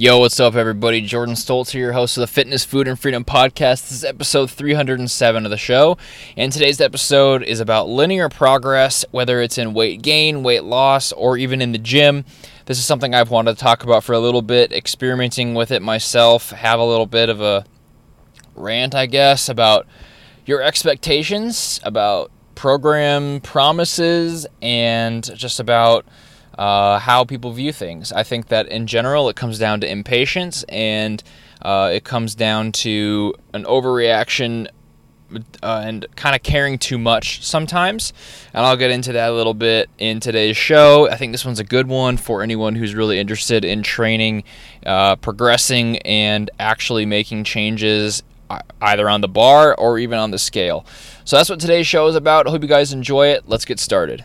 Yo, what's up, everybody? Jordan Stoltz here, host of the Fitness, Food, and Freedom podcast. This is episode 307 of the show, and today's episode is about linear progress, whether it's in weight gain, weight loss, or even in the gym. This is something I've wanted to talk about for a little bit, experimenting with it myself, have a little bit of a rant, I guess, about your expectations, about program promises, and just about uh, how people view things. I think that in general, it comes down to impatience and uh, it comes down to an overreaction uh, and kind of caring too much sometimes. And I'll get into that a little bit in today's show. I think this one's a good one for anyone who's really interested in training, uh, progressing, and actually making changes either on the bar or even on the scale. So that's what today's show is about. I hope you guys enjoy it. Let's get started.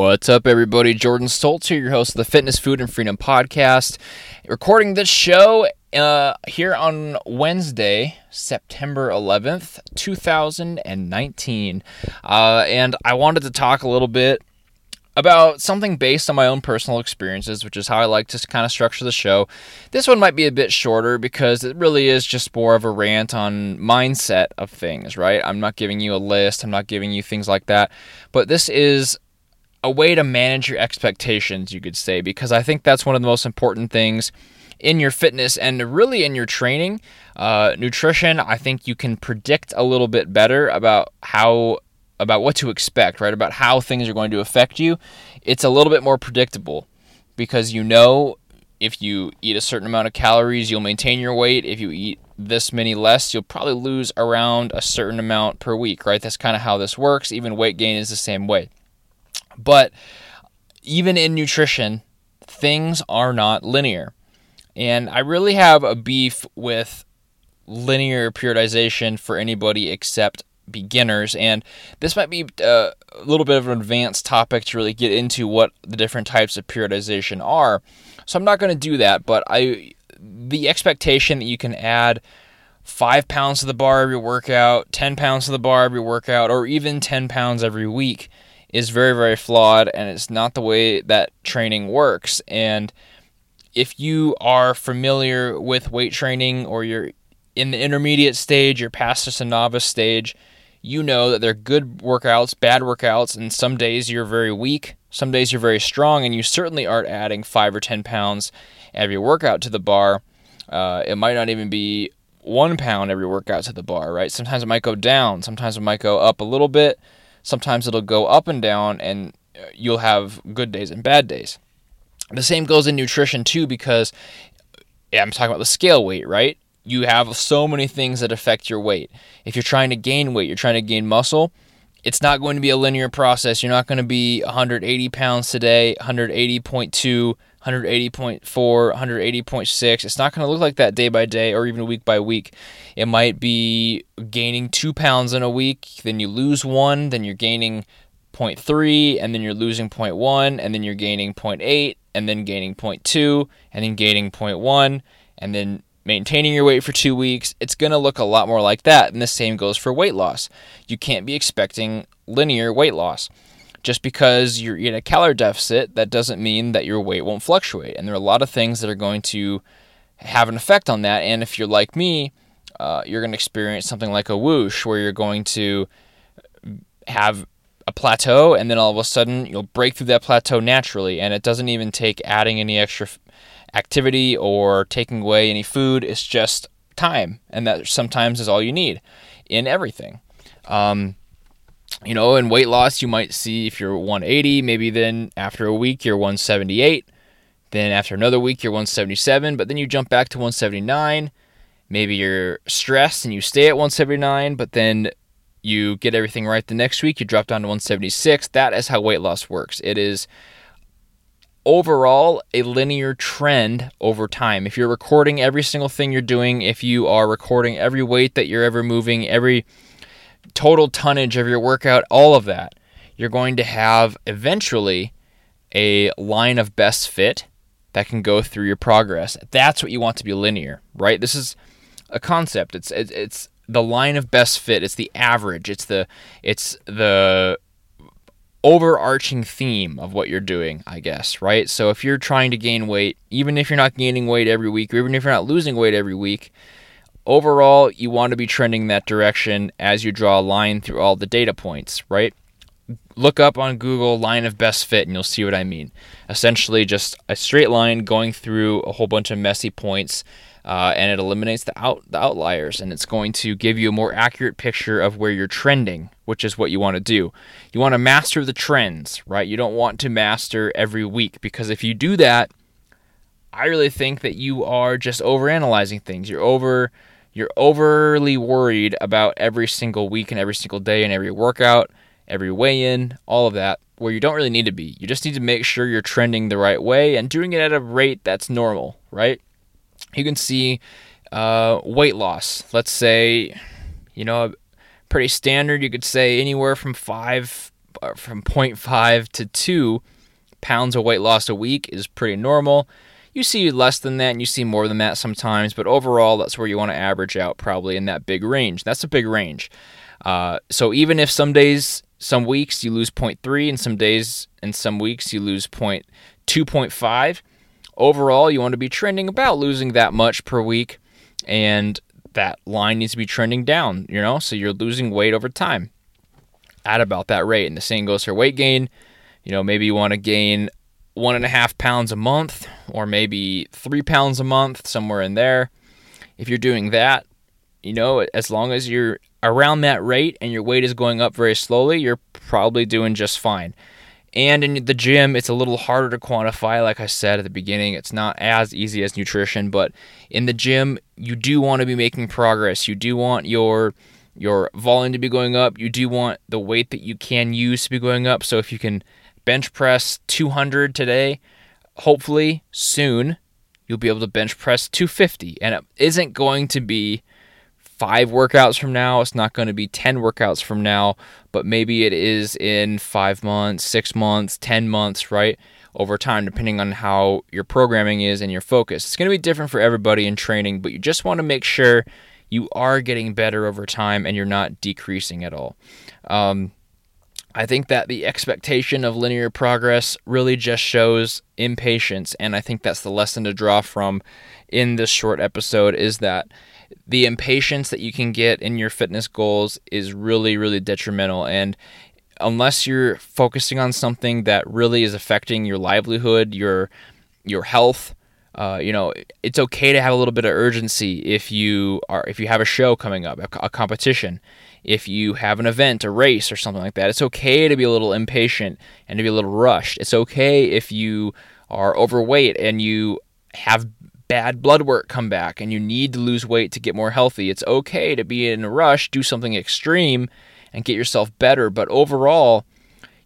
What's up, everybody? Jordan Stoltz here, your host of the Fitness, Food, and Freedom podcast. Recording this show uh, here on Wednesday, September 11th, 2019. Uh, and I wanted to talk a little bit about something based on my own personal experiences, which is how I like to kind of structure the show. This one might be a bit shorter because it really is just more of a rant on mindset of things, right? I'm not giving you a list, I'm not giving you things like that. But this is a way to manage your expectations, you could say, because I think that's one of the most important things in your fitness and really in your training. Uh, nutrition, I think you can predict a little bit better about how about what to expect, right? About how things are going to affect you. It's a little bit more predictable because you know if you eat a certain amount of calories, you'll maintain your weight. If you eat this many less, you'll probably lose around a certain amount per week, right? That's kind of how this works. Even weight gain is the same way. But even in nutrition, things are not linear. And I really have a beef with linear periodization for anybody except beginners. And this might be uh, a little bit of an advanced topic to really get into what the different types of periodization are. So I'm not going to do that, but I the expectation that you can add five pounds to the bar every workout, 10 pounds to the bar every workout, or even 10 pounds every week is very, very flawed and it's not the way that training works. And if you are familiar with weight training or you're in the intermediate stage, you're past just a novice stage, you know that they're good workouts, bad workouts, and some days you're very weak, some days you're very strong, and you certainly aren't adding five or 10 pounds every workout to the bar. Uh, it might not even be one pound every workout to the bar, right? Sometimes it might go down, sometimes it might go up a little bit, Sometimes it'll go up and down, and uh, you'll have good days and bad days. The same goes in nutrition too, because yeah, I'm talking about the scale weight, right? You have so many things that affect your weight. If you're trying to gain weight, you're trying to gain muscle, it's not going to be a linear process. You're not going to be 180 pounds today, 180.2 180.4, 180.6. It's not going to look like that day by day or even week by week. It might be gaining two pounds in a week, then you lose one, then you're gaining 0.3, and then you're losing 0.1, and then you're gaining 0.8, and then gaining 0.2, and then gaining 0.1, and then maintaining your weight for two weeks. It's going to look a lot more like that. And the same goes for weight loss. You can't be expecting linear weight loss. Just because you're in a calorie deficit, that doesn't mean that your weight won't fluctuate. And there are a lot of things that are going to have an effect on that. And if you're like me, uh, you're going to experience something like a whoosh, where you're going to have a plateau, and then all of a sudden you'll break through that plateau naturally. And it doesn't even take adding any extra activity or taking away any food. It's just time, and that sometimes is all you need in everything. Um, you know, in weight loss, you might see if you're 180, maybe then after a week you're 178. Then after another week you're 177, but then you jump back to 179. Maybe you're stressed and you stay at 179, but then you get everything right the next week, you drop down to 176. That is how weight loss works. It is overall a linear trend over time. If you're recording every single thing you're doing, if you are recording every weight that you're ever moving, every total tonnage of your workout, all of that, you're going to have eventually a line of best fit that can go through your progress. That's what you want to be linear, right? This is a concept. It's it's the line of best fit. It's the average. It's the it's the overarching theme of what you're doing, I guess, right? So if you're trying to gain weight, even if you're not gaining weight every week, or even if you're not losing weight every week, overall you want to be trending that direction as you draw a line through all the data points, right? Look up on Google line of best fit and you'll see what I mean. Essentially, just a straight line going through a whole bunch of messy points uh, and it eliminates the out the outliers and it's going to give you a more accurate picture of where you're trending which is what you want to do you want to master the trends right you don't want to master every week because if you do that i really think that you are just overanalyzing things you're over you're overly worried about every single week and every single day and every workout every weigh in all of that where you don't really need to be you just need to make sure you're trending the right way and doing it at a rate that's normal right you can see uh, weight loss. Let's say, you know, pretty standard. You could say anywhere from five, uh, from 0.5 to two pounds of weight loss a week is pretty normal. You see less than that and you see more than that sometimes, but overall, that's where you want to average out probably in that big range. That's a big range. Uh, so even if some days, some weeks you lose 0.3, and some days and some weeks you lose 0.2.5, overall, you want to be trending about losing that much per week, and that line needs to be trending down, you know, so you're losing weight over time at about that rate. And the same goes for weight gain. You know, maybe you want to gain one and a half pounds a month, or maybe three pounds a month, somewhere in there. If you're doing that, you know, as long as you're around that rate and your weight is going up very slowly, you're probably doing just fine. And in the gym, it's a little harder to quantify. Like I said at the beginning, it's not as easy as nutrition, but in the gym, you do want to be making progress. You do want your your volume to be going up. You do want the weight that you can use to be going up. So if you can bench press 200 today, hopefully soon you'll be able to bench press 250. And it isn't going to be five workouts from now. It's not going to be 10 workouts from now, but maybe it is in five months, six months, 10 months, right? Over time, depending on how your programming is and your focus. It's going to be different for everybody in training, but you just want to make sure you are getting better over time and you're not decreasing at all. Um, I think that the expectation of linear progress really just shows impatience, and I think that's the lesson to draw from in this short episode is that the impatience that you can get in your fitness goals is really, really detrimental. And unless you're focusing on something that really is affecting your livelihood, your your health, uh, you know, it's okay to have a little bit of urgency if you are if you have a show coming up, a, a competition, if you have an event, a race, or something like that. It's okay to be a little impatient and to be a little rushed. It's okay if you are overweight and you have bad blood work come back and you need to lose weight to get more healthy. It's okay to be in a rush, do something extreme, and get yourself better. But overall,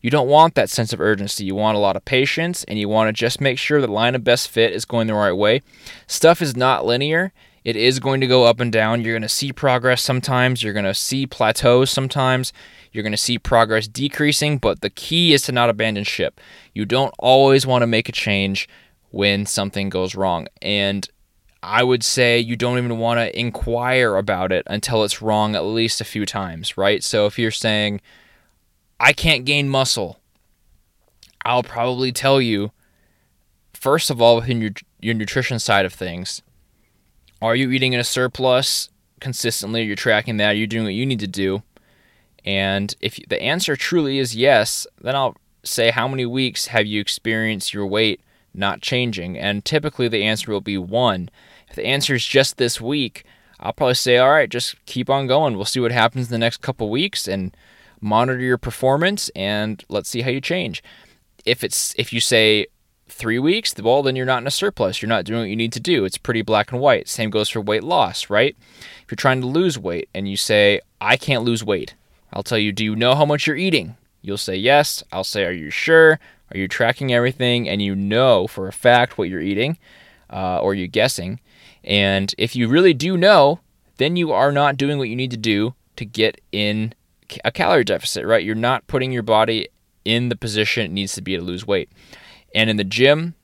you don't want that sense of urgency. You want a lot of patience and you want to just make sure the line of best fit is going the right way. Stuff is not linear. It is going to go up and down. You're going to see progress sometimes. You're going to see plateaus sometimes. You're going to see progress decreasing, but the key is to not abandon ship. You don't always want to make a change when something goes wrong. And I would say you don't even want to inquire about it until it's wrong at least a few times, right? So if you're saying, I can't gain muscle, I'll probably tell you, first of all, within your, your nutrition side of things, are you eating in a surplus consistently? Are You're tracking that? Are You're doing what you need to do? And if the answer truly is yes, then I'll say, how many weeks have you experienced your weight not changing? And typically the answer will be one. If the answer is just this week, I'll probably say, all right, just keep on going. We'll see what happens in the next couple weeks and monitor your performance and let's see how you change. If it's if you say three weeks, well then you're not in a surplus. You're not doing what you need to do. It's pretty black and white. Same goes for weight loss, right? If you're trying to lose weight and you say, I can't lose weight, I'll tell you, do you know how much you're eating? You'll say yes. I'll say, Are you sure? Are you tracking everything and you know for a fact what you're eating, uh, or you're guessing? And if you really do know, then you are not doing what you need to do to get in a calorie deficit, right? You're not putting your body in the position it needs to be to lose weight. And in the gym,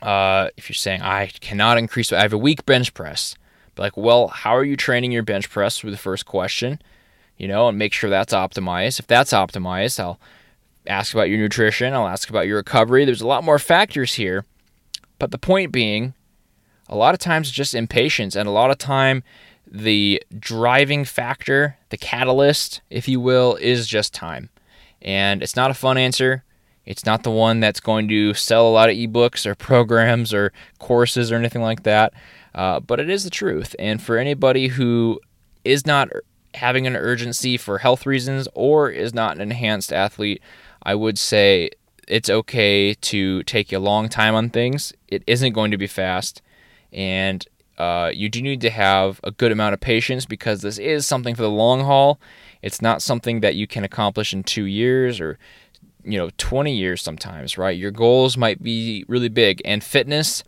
uh, if you're saying I cannot increase, I have a weak bench press. But like, well, how are you training your bench press? Through the first question, you know, and make sure that's optimized. If that's optimized, I'll ask about your nutrition. I'll ask about your recovery. There's a lot more factors here, but the point being, a lot of times it's just impatience, and a lot of time the driving factor, the catalyst, if you will, is just time. And it's not a fun answer. It's not the one that's going to sell a lot of ebooks or programs or courses or anything like that. Uh, but it is the truth. And for anybody who is not having an urgency for health reasons or is not an enhanced athlete, I would say it's okay to take a long time on things. It isn't going to be fast. And uh, you do need to have a good amount of patience because this is something for the long haul. It's not something that you can accomplish in two years or you know 20 years sometimes right? Your goals might be really big. And fitness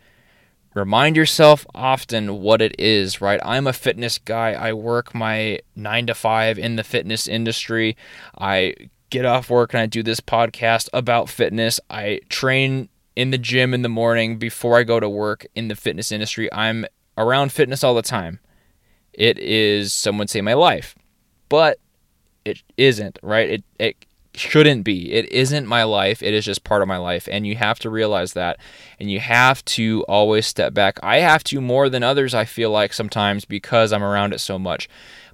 remind yourself often what it is right? I'm a fitness guy. I work my 9 to 5 in the fitness industry. I get off work and i do this podcast about fitness. I train in the gym in the morning before i go to work in the fitness industry. I'm around fitness all the time. It is, some would say, my life, but it isn't, right? It, it shouldn't be. It isn't my life. It is just part of my life. And you have to realize that. And you have to always step back. I have to more than others, I feel like sometimes because I'm around it so much.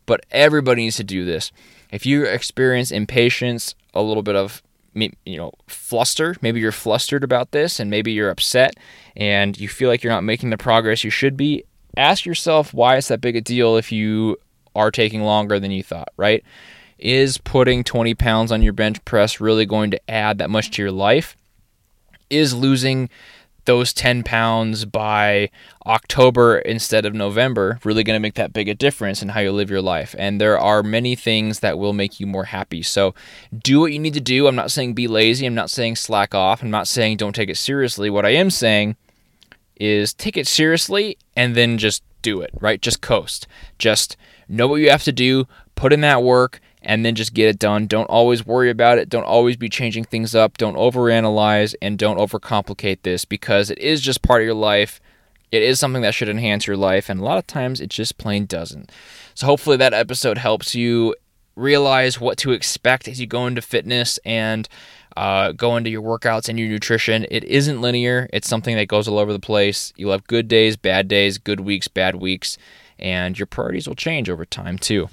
But everybody needs to do this. If you experience impatience, a little bit of you know fluster maybe you're flustered about this and maybe you're upset and you feel like you're not making the progress you should be ask yourself why it's that big a deal if you are taking longer than you thought, right? Is putting 20 pounds on your bench press really going to add that much to your life? Is losing those 10 pounds by October instead of November really going to make that big a difference in how you live your life? And there are many things that will make you more happy. So do what you need to do. I'm not saying be lazy. I'm not saying slack off. I'm not saying don't take it seriously. What I am saying is take it seriously and then just do it, right? Just coast. Just know what you have to do, put in that work, and then just get it done. Don't always worry about it. Don't always be changing things up. Don't overanalyze and don't overcomplicate this because it is just part of your life. It is something that should enhance your life, and a lot of times it just plain doesn't. So, hopefully, that episode helps you realize what to expect as you go into fitness and uh, go into your workouts and your nutrition. It isn't linear, it's something that goes all over the place. You'll have good days, bad days, good weeks, bad weeks, and your priorities will change over time too.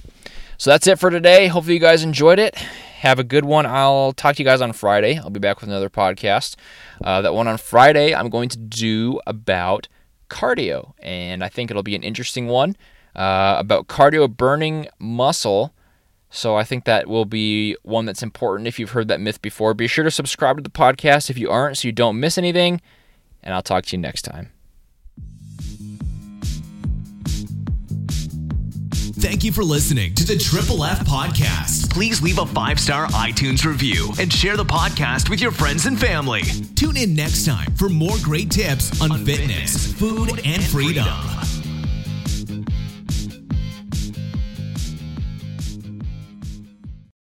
So that's it for today. Hopefully, you guys enjoyed it. Have a good one. I'll talk to you guys on Friday. I'll be back with another podcast. Uh, that one on Friday, I'm going to do about cardio, and I think it'll be an interesting one uh, about cardio burning muscle so I think that will be one that's important if you've heard that myth before. Be sure to subscribe to the podcast if you aren't so you don't miss anything. And I'll talk to you next time. Thank you for listening to the Triple F Podcast. Please leave a five star iTunes review and share the podcast with your friends and family. Tune in next time for more great tips on, on fitness, fitness, food, and freedom. freedom.